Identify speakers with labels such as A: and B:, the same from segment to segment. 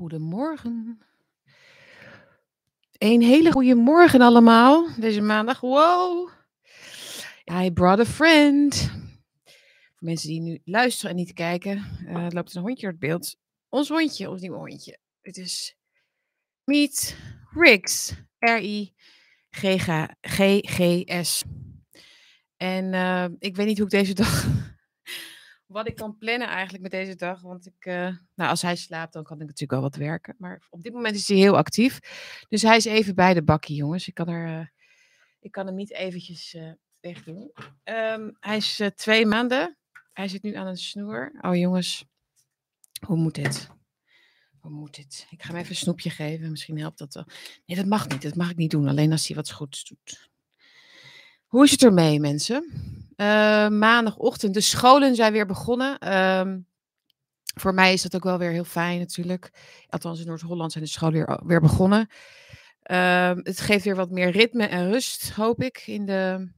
A: Goedemorgen. Een hele goede morgen allemaal. Deze maandag. Wow. I brought a friend. Voor mensen die nu luisteren en niet kijken, uh, loopt een hondje door het beeld. Ons hondje, ons nieuwe hondje. Het is Meet Riggs. R-I-G-G-S. En uh, ik weet niet hoe ik deze dag wat ik kan plannen eigenlijk met deze dag. Want ik, uh, nou, als hij slaapt, dan kan ik natuurlijk wel wat werken. Maar op dit moment is hij heel actief. Dus hij is even bij de bakkie, jongens. Ik kan, er, uh, ik kan hem niet eventjes uh, wegdoen. Um, hij is twee maanden. Hij zit nu aan een snoer. Oh, jongens. Hoe moet dit? Hoe moet dit? Ik ga hem even een snoepje geven. Misschien helpt dat wel. Nee, dat mag niet. Dat mag ik niet doen. Alleen als hij wat goeds doet. Hoe is het ermee, mensen? Uh, maandagochtend. De scholen zijn weer begonnen. Um, voor mij is dat ook wel weer heel fijn natuurlijk. Althans, in Noord-Holland zijn de scholen weer, weer begonnen. Uh, het geeft weer wat meer ritme en rust, hoop ik, in de,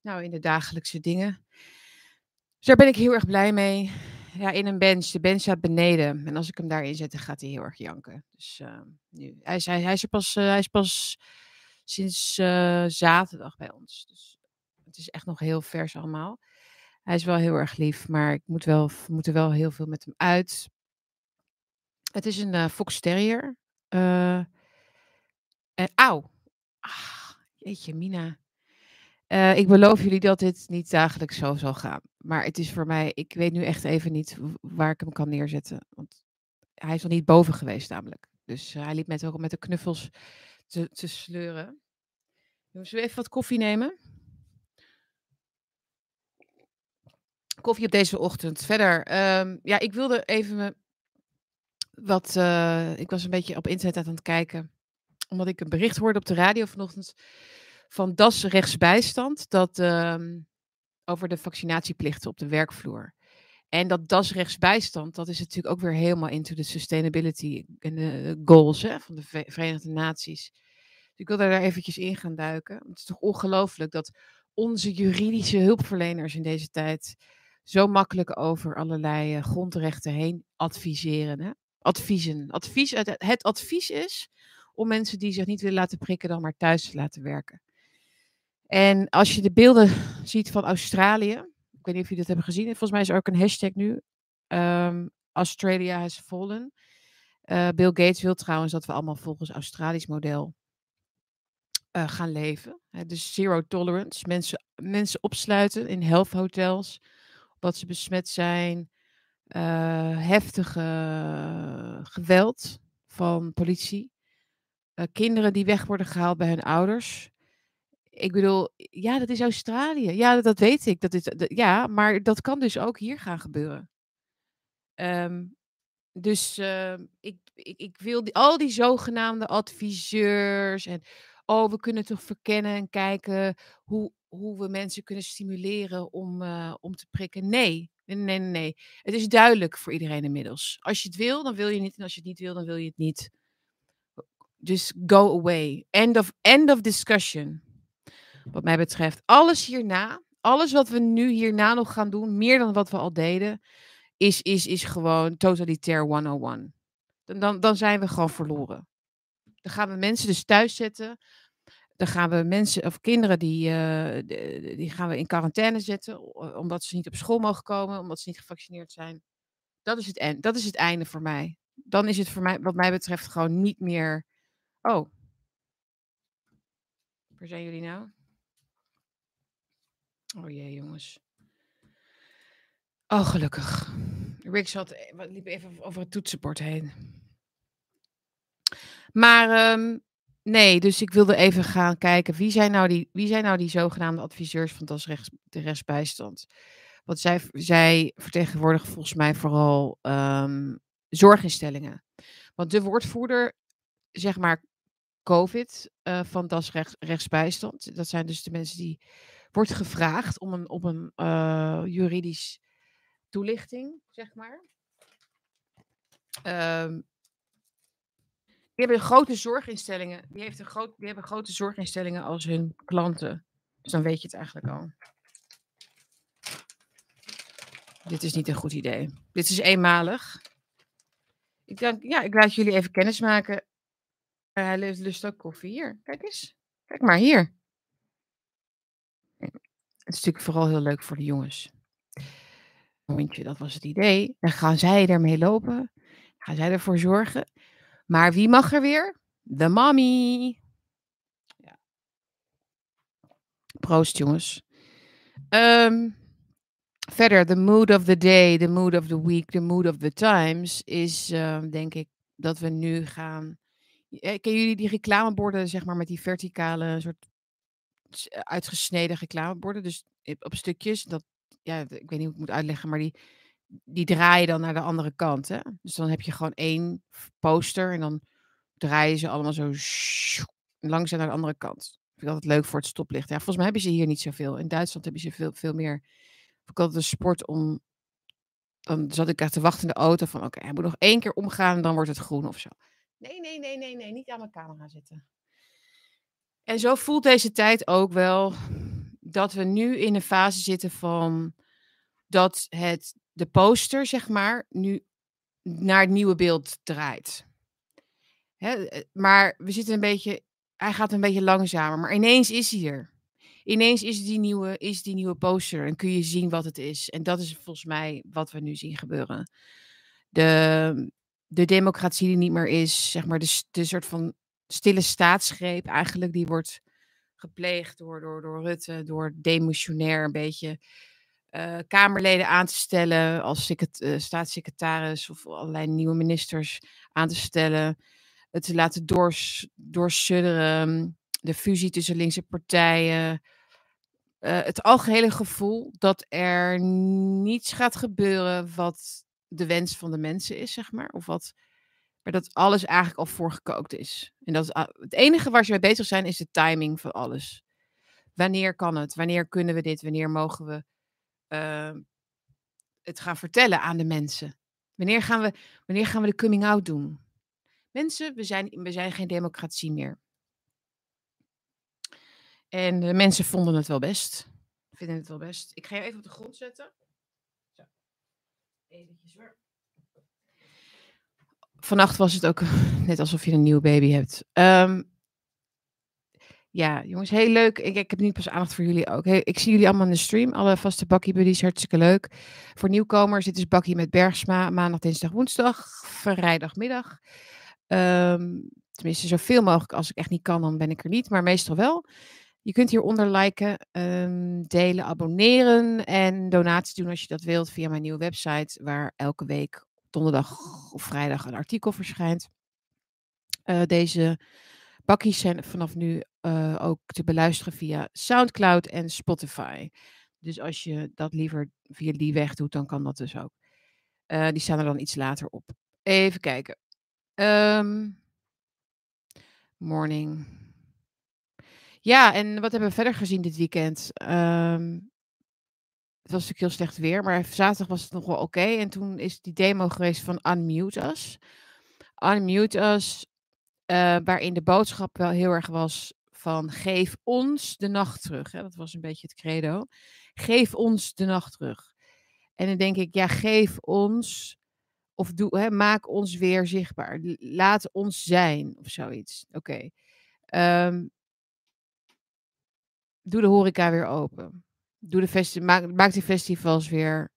A: nou, in de dagelijkse dingen. Dus daar ben ik heel erg blij mee. Ja, in een bench. De bench staat beneden. En als ik hem daarin zet, dan gaat hij heel erg janken. Dus uh, nu, hij, is, hij, is er pas, hij is pas sinds uh, zaterdag bij ons. Dus het is echt nog heel vers allemaal. Hij is wel heel erg lief, maar ik moet wel, we moeten wel heel veel met hem uit. Het is een uh, Fox Terrier. Uh, en, auw. Ah, jeetje, Mina. Uh, ik beloof jullie dat dit niet dagelijks zo zal gaan. Maar het is voor mij, ik weet nu echt even niet waar ik hem kan neerzetten. Want hij is nog niet boven geweest namelijk. Dus hij liep met, ook met de knuffels te, te sleuren. Zullen we even wat koffie nemen? Koffie op deze ochtend. Verder, um, ja, ik wilde even wat. Uh, ik was een beetje op internet aan het kijken, omdat ik een bericht hoorde op de radio vanochtend van DAS rechtsbijstand dat um, over de vaccinatieplichten op de werkvloer. En dat DAS rechtsbijstand, dat is natuurlijk ook weer helemaal into de sustainability en de goals hè, van de Verenigde Naties. Dus ik wil daar eventjes in gaan duiken. Het is toch ongelooflijk dat onze juridische hulpverleners in deze tijd zo makkelijk over allerlei uh, grondrechten heen adviseren. Hè? Adviezen. Advies, het, advies is om mensen die zich niet willen laten prikken, dan maar thuis te laten werken. En als je de beelden ziet van Australië, ik weet niet of jullie dat hebben gezien, volgens mij is er ook een hashtag nu, um, Australia has fallen. Uh, Bill Gates wil trouwens dat we allemaal volgens Australisch model uh, gaan leven. Dus zero tolerance, mensen, mensen opsluiten in health hotels, wat ze besmet zijn, uh, heftige geweld van politie, uh, kinderen die weg worden gehaald bij hun ouders. Ik bedoel, ja, dat is Australië. Ja, dat, dat weet ik. Dat is, dat, ja, maar dat kan dus ook hier gaan gebeuren. Um, dus uh, ik, ik, ik wil die, al die zogenaamde adviseurs en oh, we kunnen toch verkennen en kijken hoe, hoe we mensen kunnen stimuleren om, uh, om te prikken. Nee. nee, nee, nee, Het is duidelijk voor iedereen inmiddels. Als je het wil, dan wil je het. En als je het niet wil, dan wil je het niet. Dus go away. End of, end of discussion. Wat mij betreft. Alles hierna, alles wat we nu hierna nog gaan doen, meer dan wat we al deden, is, is, is gewoon totalitair 101. Dan, dan, dan zijn we gewoon verloren. Dan gaan we mensen dus thuis zetten dan gaan we mensen of kinderen die, uh, die gaan we in quarantaine zetten, omdat ze niet op school mogen komen, omdat ze niet gevaccineerd zijn. Dat is het, en, dat is het einde voor mij. Dan is het voor mij, wat mij betreft, gewoon niet meer. Oh. Waar zijn jullie nou? Oh jee, jongens. Oh, gelukkig. Rick zat, e, liep even over het toetsenbord heen. Maar um, Nee, dus ik wilde even gaan kijken wie zijn nou die, wie zijn nou die zogenaamde adviseurs van das rechts, de rechtsbijstand. Want zij, zij vertegenwoordigen volgens mij vooral um, zorginstellingen. Want de woordvoerder, zeg maar, COVID uh, van das rechts, rechtsbijstand, dat zijn dus de mensen die wordt gevraagd om een, op een uh, juridisch toelichting, zeg maar. Um, die hebben grote zorginstellingen. Die, heeft een groot, die hebben grote zorginstellingen als hun klanten. Dus dan weet je het eigenlijk al. Dit is niet een goed idee. Dit is eenmalig. Ik denk, ja, ik laat jullie even kennis maken. Eh, hij lust, ook koffie. Hier, kijk eens. Kijk maar, hier. Het is natuurlijk vooral heel leuk voor de jongens. Hondje, dat was het idee. Dan gaan zij ermee lopen. Gaan zij ervoor zorgen. Maar wie mag er weer? De mommy. Ja. Proost, jongens. Ehm, verder, the mood of the day, the mood of the week, the mood of the times is, ehm, denk ik, dat we nu gaan. Eh, Kennen jullie die reclameborden, zeg maar, met die verticale soort eh, uitgesneden reclameborden? Dus i- op stukjes. Dat, ja, ik weet niet hoe ik het moet uitleggen, maar die, die draaien dan naar de andere kant. Hè? Dus dan heb je gewoon één poster en dan draaien ze allemaal zo langzaam naar de andere kant. Vind ik altijd leuk voor het stoplicht. Ja, volgens mij hebben ze hier niet zoveel. In Duitsland hebben ze veel, veel meer. Ik altijd een sport om. Dan zat ik echt te wachten in de auto van oké, hij moet nog één keer omgaan en dan wordt het groen of zo. Nee, nee, nee, nee, nee, niet aan mijn camera zitten. En zo voelt deze tijd ook wel dat we nu in een fase zitten van dat het, de poster, zeg maar, nu naar het nieuwe beeld draait. Hè, eh, maar we zitten een beetje, hij gaat een beetje langzamer, maar ineens is hij er. Ineens is die, nieuwe, is die nieuwe poster en kun je zien wat het is. En dat is volgens mij wat we nu zien gebeuren. De, de democratie die niet meer is, zeg maar, de, de soort van stille staatsgreep eigenlijk, die wordt gepleegd door, door, door Rutte, door demissionair een beetje eh, Kamerleden aan te stellen als eh, staatssecretaris of allerlei nieuwe ministers aan te stellen. Het te laten doors, doorsudderen, de fusie tussen linkse partijen. eh, het algehele gevoel dat er niets gaat gebeuren wat de wens van de mensen is, zeg maar. Of wat, maar dat alles eigenlijk al voorgekookt is. En dat is, het enige waar ze mee bezig zijn is de timing van alles. Wanneer kan het? Wanneer kunnen we dit? Wanneer mogen we eh, het gaan vertellen aan de mensen? Wanneer gaan we, wanneer gaan we de coming out doen? Mensen, we zijn, we zijn geen democratie meer. En de mensen vonden het wel best. Vinden het wel best. Ik ga je even op de grond zetten. Zo. Eventjes. Vannacht was het ook net alsof je een nieuwe baby hebt. Ehm, ja, jongens, heel leuk. Ik, ik heb nu pas aandacht voor jullie ook. Ik zie jullie allemaal in de stream. Alle vaste bakkie buddies, hartstikke leuk. Voor nieuwkomers, dit is bakkie met Bergsma. Maandag, dinsdag, woensdag. Vrijdagmiddag. Ehm, tenminste, zoveel mogelijk. Als ik echt niet kan, dan ben ik er niet. Maar meestal wel. Je kunt hieronder liken, ehm, delen, abonneren en donaties doen als je dat wilt via mijn nieuwe website, waar elke week donderdag of vrijdag een artikel verschijnt. Eh, deze bakkies zijn vanaf nu eh, ook te beluisteren via SoundCloud en Spotify. Dus als je dat liever via die weg doet, dan kan dat dus ook. Eh, die staan er dan iets later op. Even kijken. Ehm, morning. Ja, en wat hebben we verder gezien dit weekend? Ehm, het was natuurlijk heel slecht weer, maar zaterdag was het nog wel oké. En toen is die demo geweest van Unmute Us. Unmute Us, eh, waarin de boodschap wel heel erg was van geef ons de nacht terug. Hè? Dat was een beetje het credo. Geef ons de nacht terug. En dan denk ik, ja, geef ons, of doe, hè, maak ons weer zichtbaar. Laat ons zijn, of zoiets. Oké. Ehm, doe de horeca weer open. Doe de maak, maak die festivals weer.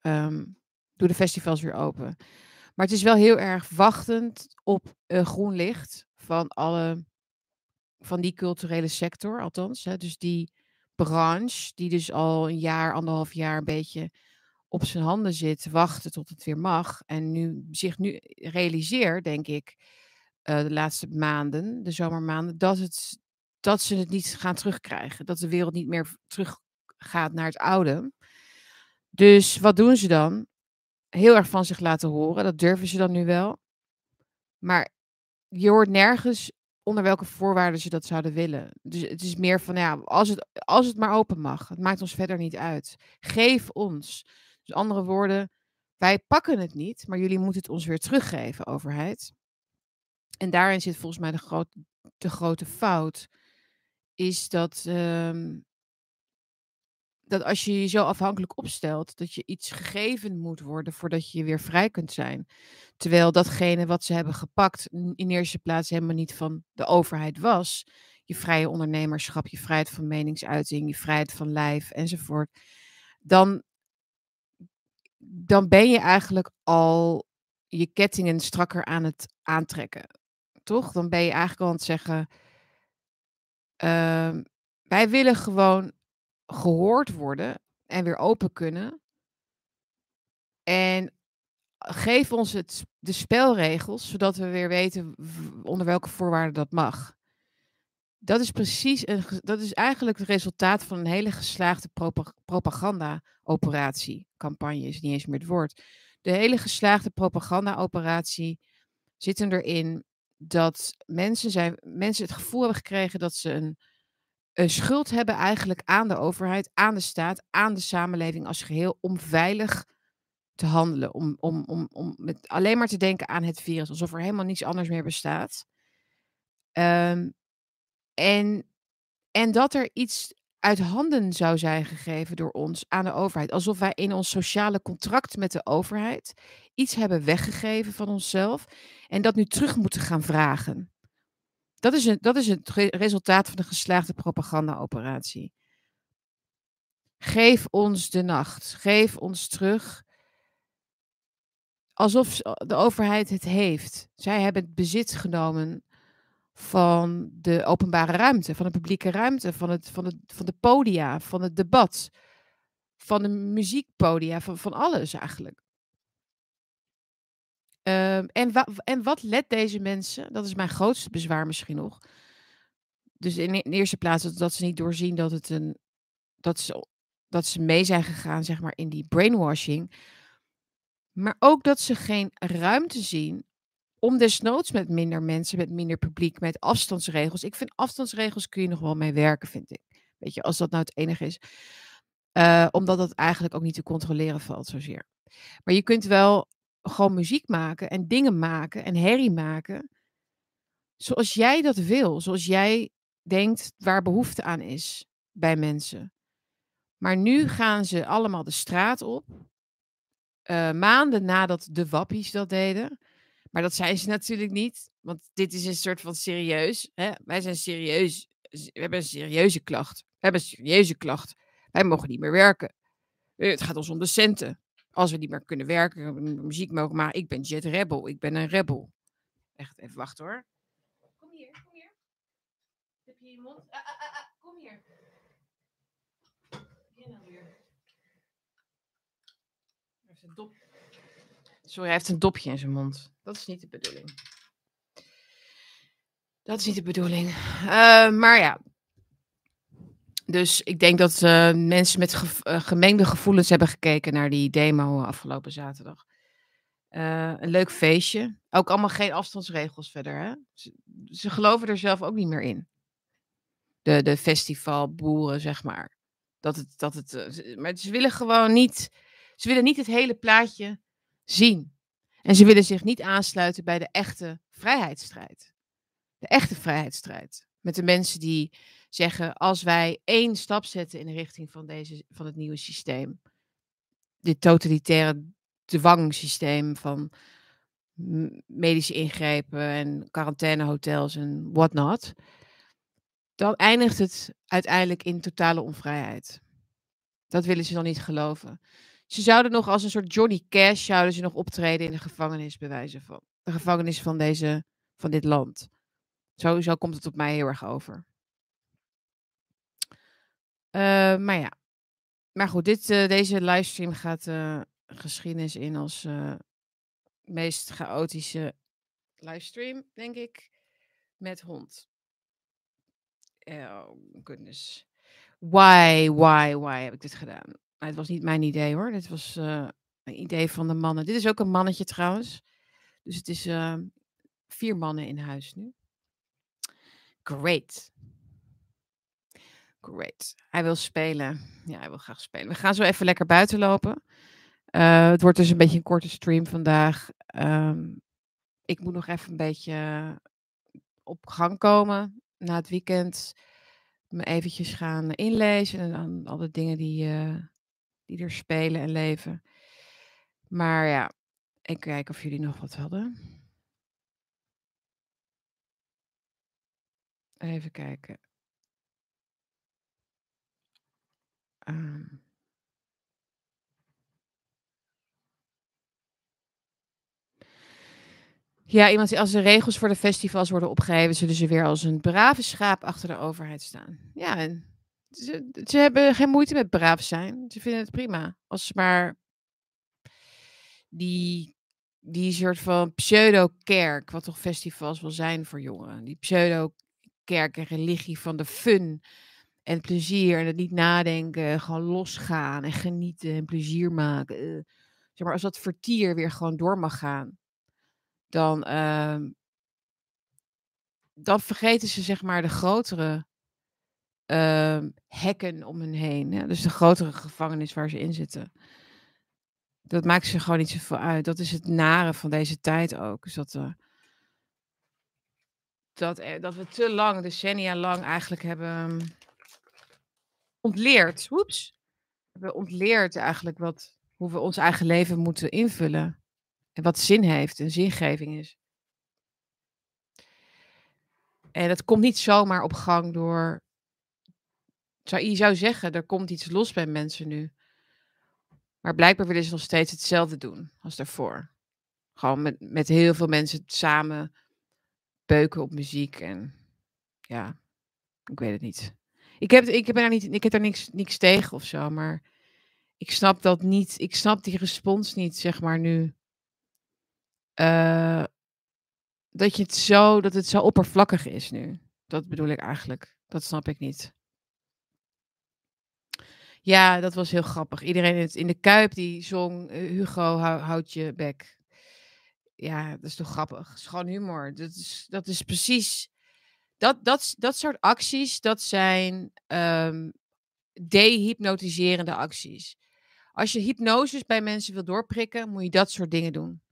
A: ehm, doe de festivals weer open. Maar het is wel heel erg wachtend op een groen licht van alle. Van die culturele sector, althans. Hè, dus die branche, die dus al een jaar, anderhalf jaar een beetje op zijn handen zit, wachten tot het weer mag. En nu zich nu realiseert, denk ik, eh, de laatste maanden, de zomermaanden, dat, het, dat ze het niet gaan terugkrijgen. Dat de wereld niet meer v- terug gaat naar het oude. Dus wat doen ze dan? Heel erg van zich laten horen. Dat durven ze dan nu wel. Maar je hoort nergens onder welke voorwaarden ze dat zouden willen. Dus het is meer van, ja, als het, als het maar open mag. Het maakt ons verder niet uit. Geef ons. Dus andere woorden, wij pakken het niet, maar jullie moeten het ons weer teruggeven, overheid. En daarin zit volgens mij de, de grote fout. Is dat, ehm, dat als je je zo afhankelijk opstelt, dat je iets gegeven moet worden voordat je weer vrij kunt zijn. Terwijl datgene wat ze hebben gepakt in eerste plaats helemaal niet van de overheid was. Je vrije ondernemerschap, je vrijheid van meningsuiting, je vrijheid van lijf enzovoort. Dan, dan ben je eigenlijk al je kettingen strakker aan het aantrekken. Toch? Dan ben je eigenlijk al aan het zeggen. Ehm, wij willen gewoon gehoord worden en weer open kunnen. En geef ons het, de spelregels, zodat we weer weten onder welke voorwaarden dat mag. Dat is precies een, dat is eigenlijk het resultaat van een hele geslaagde propaganda-operatie. Campagne is niet eens meer het woord. De hele geslaagde propaganda-operatie zit erin dat mensen, zijn, mensen het gevoel hebben gekregen dat ze een schuld hebben eigenlijk aan de overheid, aan de staat, aan de samenleving als geheel om veilig te handelen. Om, om, om, om met alleen maar te denken aan het virus, alsof er helemaal niets anders meer bestaat. Um, en, en dat er iets uit handen zou zijn gegeven door ons aan de overheid. Alsof wij in ons sociale contract met de overheid iets hebben weggegeven van onszelf en dat nu terug moeten gaan vragen. Dat is, een, dat is het resultaat van de geslaagde propagandaoperatie. Geef ons de nacht. Geef ons terug. Alsof de overheid het heeft. Zij hebben het bezit genomen van de openbare ruimte, van de publieke ruimte, van, het, van, het, van de podia, van het debat, van de muziekpodia, van, van alles eigenlijk. Ehm, en, en wat let deze mensen, dat is mijn grootste bezwaar misschien nog. Dus in, e-, eerste plaats dat, ze niet doorzien dat, het een, dat, ze, dat ze mee zijn gegaan zeg maar, in die brainwashing. Maar ook dat ze geen ruimte zien om desnoods met minder mensen, met minder publiek, met afstandsregels. Ik vind afstandsregels kun je nog wel mee werken, vind ik. Weet je, als dat nou het enige is. Uh, omdat dat eigenlijk ook niet te controleren valt zozeer. Maar je kunt wel gewoon muziek maken en dingen maken en herrie maken. Zoals jij dat wil, zoals jij denkt waar behoefte aan is bij mensen. Maar nu gaan ze allemaal de straat op. Uh, maanden nadat de wappies dat deden. Maar dat zijn ze natuurlijk niet. Want dit is een soort van serieus. Hè? Wij zijn serieus. We hebben een serieuze klacht. We hebben een serieuze klacht. Wij mogen niet meer werken. Eh, het gaat ons om de centen. Als we niet meer kunnen werken, muziek mogen maken. Ik ben Jet Rebel. Ik ben een rebel. Echt, even wachten hoor. Kom hier, kom hier. Heb je mond? Ah, ah, ah, ah. Kom hier. Weer. heeft een dop. Sorry, hij heeft een dopje in zijn mond. Dat is niet de bedoeling. Dat is niet de bedoeling. Uh, maar ja, dus ik denk dat uh, mensen met ge uh, gemengde gevoelens hebben gekeken naar die demo afgelopen zaterdag. Uh, een leuk feestje. Ook allemaal geen afstandsregels verder. Hè? Ze, ze, geloven er zelf ook niet meer in. De, de festivalboeren, zeg maar. Dat het, dat het, maar ze willen gewoon niet. Ze willen niet het hele plaatje zien. En ze willen zich niet aansluiten bij de echte vrijheidsstrijd. De echte vrijheidsstrijd. Met de mensen die zeggen, als wij één stap zetten in de richting van, deze, van het nieuwe systeem, dit totalitaire dwangsysteem van medische ingrepen en quarantainehotels en whatnot, dan eindigt het uiteindelijk in totale onvrijheid. Dat willen ze dan niet geloven. Ze zouden nog als een soort Johnny Cash zouden ze nog optreden in de gevangenis, bewijzen van. De gevangenis van, deze, van dit land. Zo, zo komt het op mij heel erg over. Uh, maar ja. Maar goed, dit, uh, deze livestream gaat uh, geschiedenis in als meest chaotische livestream, denk ik. Met hond. Oh, goodness. Why, why, why heb ik dit gedaan? het was niet mijn idee hoor. Dit was een idee van de mannen. Dit is ook een mannetje trouwens. Dus het is vier mannen in huis nu. Great. Great. Hij wil spelen. Ja, hij wil graag spelen. We gaan zo even lekker buiten lopen. Uh, het wordt dus een beetje een korte stream vandaag. Um, ik moet nog even een beetje op gang komen na het weekend. me eventjes gaan inlezen en dan alle dingen die, eh, die er spelen en leven. Maar ja, ik kijk of jullie nog wat hadden. Even kijken. Ehm. Ja, iemand als de regels voor de festivals worden opgeheven, zullen ze weer als een brave schaap achter de overheid staan. Ja, ze, ze hebben geen moeite met braaf zijn. Ze vinden het prima. Als ze maar die, die soort van pseudo-kerk, wat toch festivals wil zijn voor jongeren. Die pseudo-kerk en religie van de fun en plezier en het niet nadenken, gewoon losgaan en genieten en plezier maken. eh. zeg maar, als dat vertier weer gewoon door mag gaan, dan, ehm, dan vergeten ze zeg maar de grotere ehm, hekken om hen heen. Dus de grotere gevangenis waar ze in zitten. Dat maakt ze gewoon niet zoveel uit. Dat is het nare van deze tijd ook. Dus dat, eh, dat, eh, dat we te lang, decennia lang eigenlijk hebben ehm, ontleerd. Oeps. Hebben ontleerd eigenlijk wat, hoe we ons eigen leven moeten invullen. En wat zin heeft en zingeving is. En dat komt niet zomaar op gang door. Zou, je zou zeggen, er komt iets los bij mensen nu. Maar blijkbaar willen ze nog steeds hetzelfde doen als daarvoor. Gewoon met, met heel veel mensen samen beuken op muziek. En ja, ik weet het niet. Ik heb, ik heb, daar, niet, ik heb daar niks, niks tegen of zo, maar ik snap dat niet. Ik snap die respons niet, zeg maar nu. Eh, dat, je het zo, dat het zo oppervlakkig is nu. Dat bedoel ik eigenlijk. Dat snap ik niet. Ja, dat was heel grappig. Iedereen in, de Kuip die zong eh, Hugo, hou, houd je bek. Ja, dat is toch grappig. Het is gewoon humor. Dat is, dat is precies... Dat, dat, dat soort acties, dat zijn um, dehypnotiserende acties. Als je hypnoses bij mensen wil doorprikken, moet je dat soort dingen doen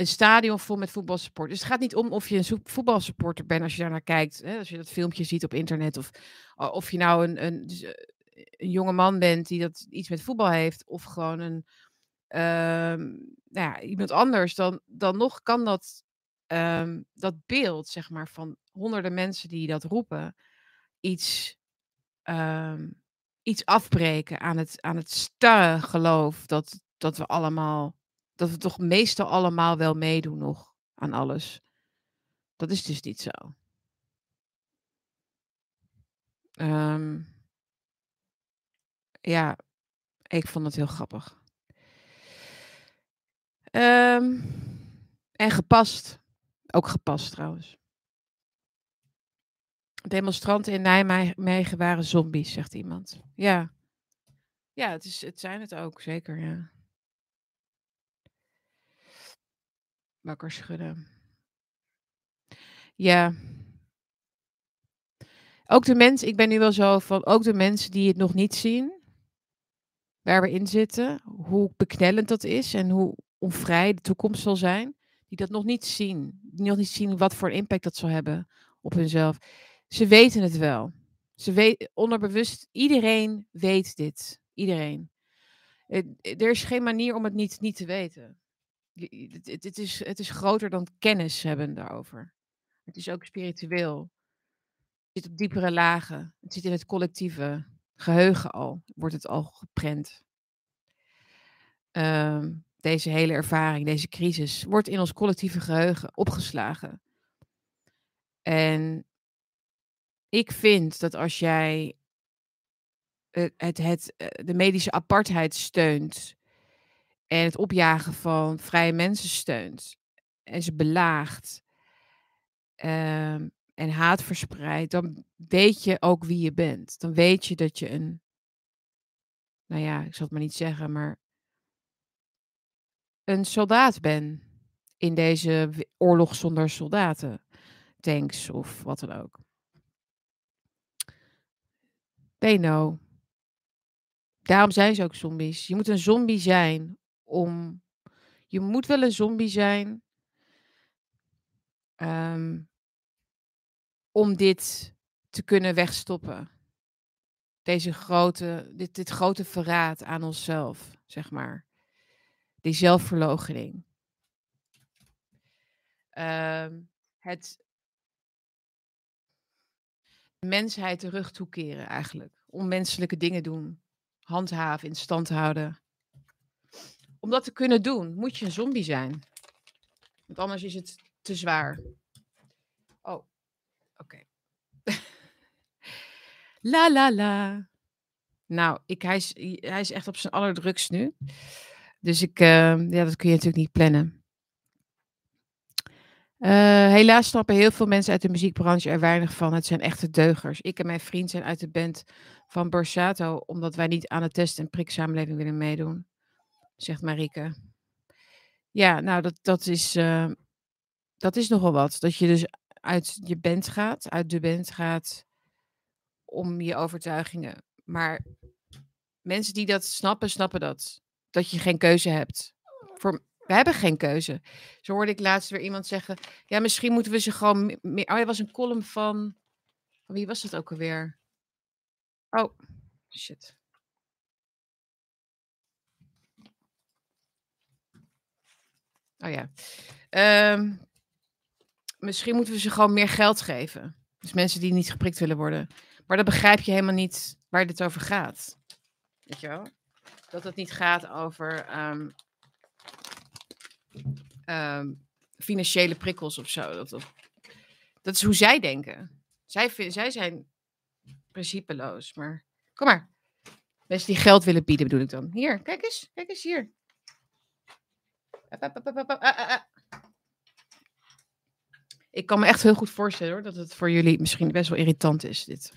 A: een stadion vol met voetbalsupporters. Dus het gaat niet om of je een voetbalsupporter bent als je daar naar kijkt. Hè, als je dat filmpje ziet op internet. Of of je nou een, een, dus, eh, een jonge man bent die dat iets met voetbal heeft. Of gewoon een, um, nou ja, iemand anders. Dan, dan nog kan dat, um, dat beeld, zeg maar, van honderden mensen die dat roepen. Iets, um, iets afbreken aan het, aan het starre geloof dat, dat we allemaal dat we toch meestal allemaal wel meedoen nog aan alles. Dat is dus niet zo. Um, ja, ik vond het heel grappig. En gepast. Ook gepast trouwens. Demonstranten in Nijmegen waren zombies, zegt iemand. Ja. Ja, het, is, het zijn het ook, zeker, ja. Wakker schudden. Ja. Ook de mensen, ik ben nu wel zo van, ook de mensen die het nog niet zien, waar we in zitten, hoe beknellend dat is en hoe onvrij de toekomst zal zijn, die dat nog niet zien. Die nog niet zien wat voor impact dat zal hebben op hunzelf. Ze weten het wel. Ze weten, onderbewust, iedereen weet dit. Iedereen. Er is geen manier om het niet, niet te weten het, het, is, het is groter dan kennis hebben daarover. Het is ook spiritueel. Het zit op diepere lagen. Het zit in het collectieve geheugen al. Wordt het al geprent. Ehm, deze hele ervaring, deze crisis, wordt in ons collectieve geheugen opgeslagen. En ik vind dat als jij het, het, het, eh, de medische apartheid steunt en het opjagen van vrije mensen steunt en ze belaagt um, en haat verspreidt, dan weet je ook wie je bent. Dan weet je dat je een, nou ja, ik zal het maar niet zeggen, maar een soldaat bent in deze oorlog zonder soldaten, tanks of wat dan ook. They know. Daarom zijn ze ook zombies. Je moet een zombie zijn om. Je moet wel een zombie zijn. Um, om dit te kunnen wegstoppen. Deze grote, dit, dit grote verraad aan onszelf, zeg maar. Die zelfverloochening. Ehm, het mensheid de rug toekeren eigenlijk. Onmenselijke dingen doen. Handhaven, in stand houden. Om dat te kunnen doen, moet je een zombie zijn. Want anders is het te zwaar. Oh, oké. la la la. Nou, ik, hij, is, hij is echt op zijn allerdrukst nu. Dus ik, uh, ja, dat kun je natuurlijk niet plannen. Uh, helaas snappen heel veel mensen uit de muziekbranche er weinig van. Het zijn echte deugers. Ik en mijn vriend zijn uit de band van Borsato, omdat wij niet aan de test- en priksamenleving willen meedoen, zegt Marieke. Ja, nou, dat, dat, is, uh, dat is nogal wat. Dat je dus uit je band gaat, uit de band gaat, om je overtuigingen. Maar mensen die dat snappen, snappen dat. Dat je geen keuze hebt. We hebben geen keuze. Zo hoorde ik laatst weer iemand zeggen. Ja, misschien moeten we ze gewoon meer. Oh, er was een column van. Wie was dat ook alweer? Oh, shit. Oh ja. Um, misschien moeten we ze gewoon meer geld geven. Dus mensen die niet geprikt willen worden. Maar dan begrijp je helemaal niet waar dit over gaat. Weet je wel? Dat het niet gaat over um, um, financiële prikkels of zo. Dat, dat, dat, is hoe zij denken. Zij, zij zijn principeloos. Maar kom maar. Mensen die geld willen bieden, bedoel ik dan. Hier, kijk eens. Kijk eens hier. Ik kan me echt heel goed voorstellen hoor, dat het voor jullie misschien best wel irritant is. Dit.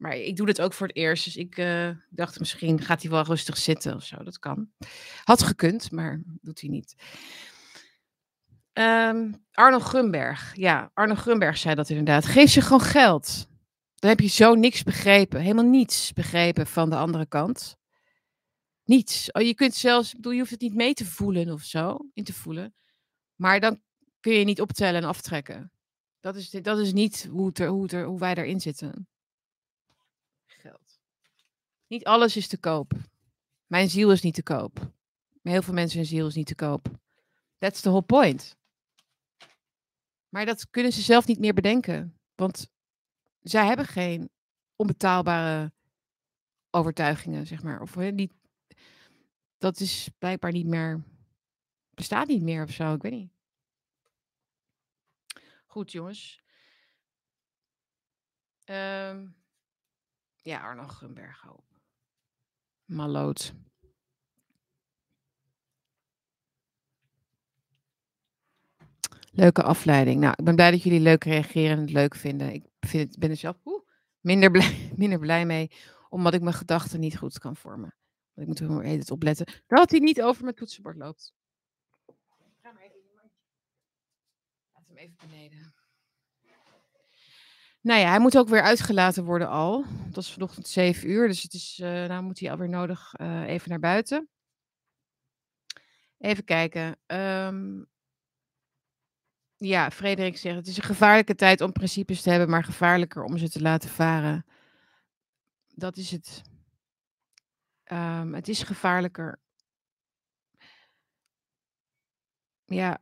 A: Maar ik doe dit ook voor het eerst. Dus ik uh, dacht misschien gaat hij wel rustig zitten of zo. Dat kan. Had gekund, maar doet hij niet. Um, Arno Grunberg. Ja, Arno Grunberg zei dat inderdaad. Geef ze gewoon geld. Dan heb je zo niks begrepen. Helemaal niets begrepen van de andere kant. Niets. Oh, je kunt zelfs, bedoel, je hoeft het niet mee te voelen of zo. In te voelen. Maar dan kun je niet optellen en aftrekken. Dat is, dat is niet hoe, hoe, het hoe wij daarin zitten. Niet alles is te koop. Mijn ziel is niet te koop. Heel veel mensen hun ziel is niet te koop. That's the whole point. Maar dat kunnen ze zelf niet meer bedenken. Want zij hebben geen onbetaalbare overtuigingen, zeg maar. Of niet, dat is blijkbaar niet meer, bestaat niet meer of zo, ik weet niet. Goed, jongens. Um, ja, Arno Grunberg ook. Maloot. Leuke afleiding. Nou, ik ben blij dat jullie leuk reageren en het leuk vinden. Ik vind ben er zelf minder, blij, minder blij mee, omdat ik mijn gedachten niet goed kan vormen. Ik moet er even opletten dat hij niet over mijn toetsenbord loopt. Ga maar even. Laat hem even beneden. Nou ja, hij moet ook weer uitgelaten worden al. Dat is vanochtend 7 uur, dus het is, uh, nou moet hij alweer nodig uh, even naar buiten. Even kijken. Um, ja, Frederik zegt, het is een gevaarlijke tijd om principes te hebben, maar gevaarlijker om ze te laten varen. Dat is het. Um, het is gevaarlijker. Ja,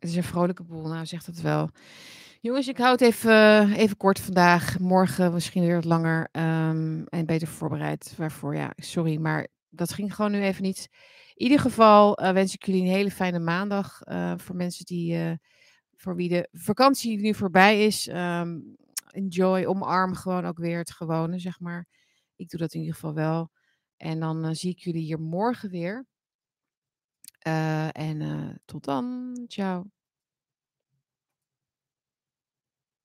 A: het is een vrolijke boel, nou zegt het wel. Jongens, ik hou het even, even kort vandaag. Morgen misschien weer wat langer um, en beter voorbereid. Waarvoor, ja, sorry, maar dat ging gewoon nu even niet. In ieder geval uh, wens ik jullie een hele fijne maandag. Uh, voor mensen die, uh, voor wie de vakantie nu voorbij is. Um, enjoy, omarm gewoon ook weer het gewone, zeg maar. Ik doe dat in ieder geval wel. En dan zie ik jullie hier morgen weer. Uh, en uh, tot dan. Ciao.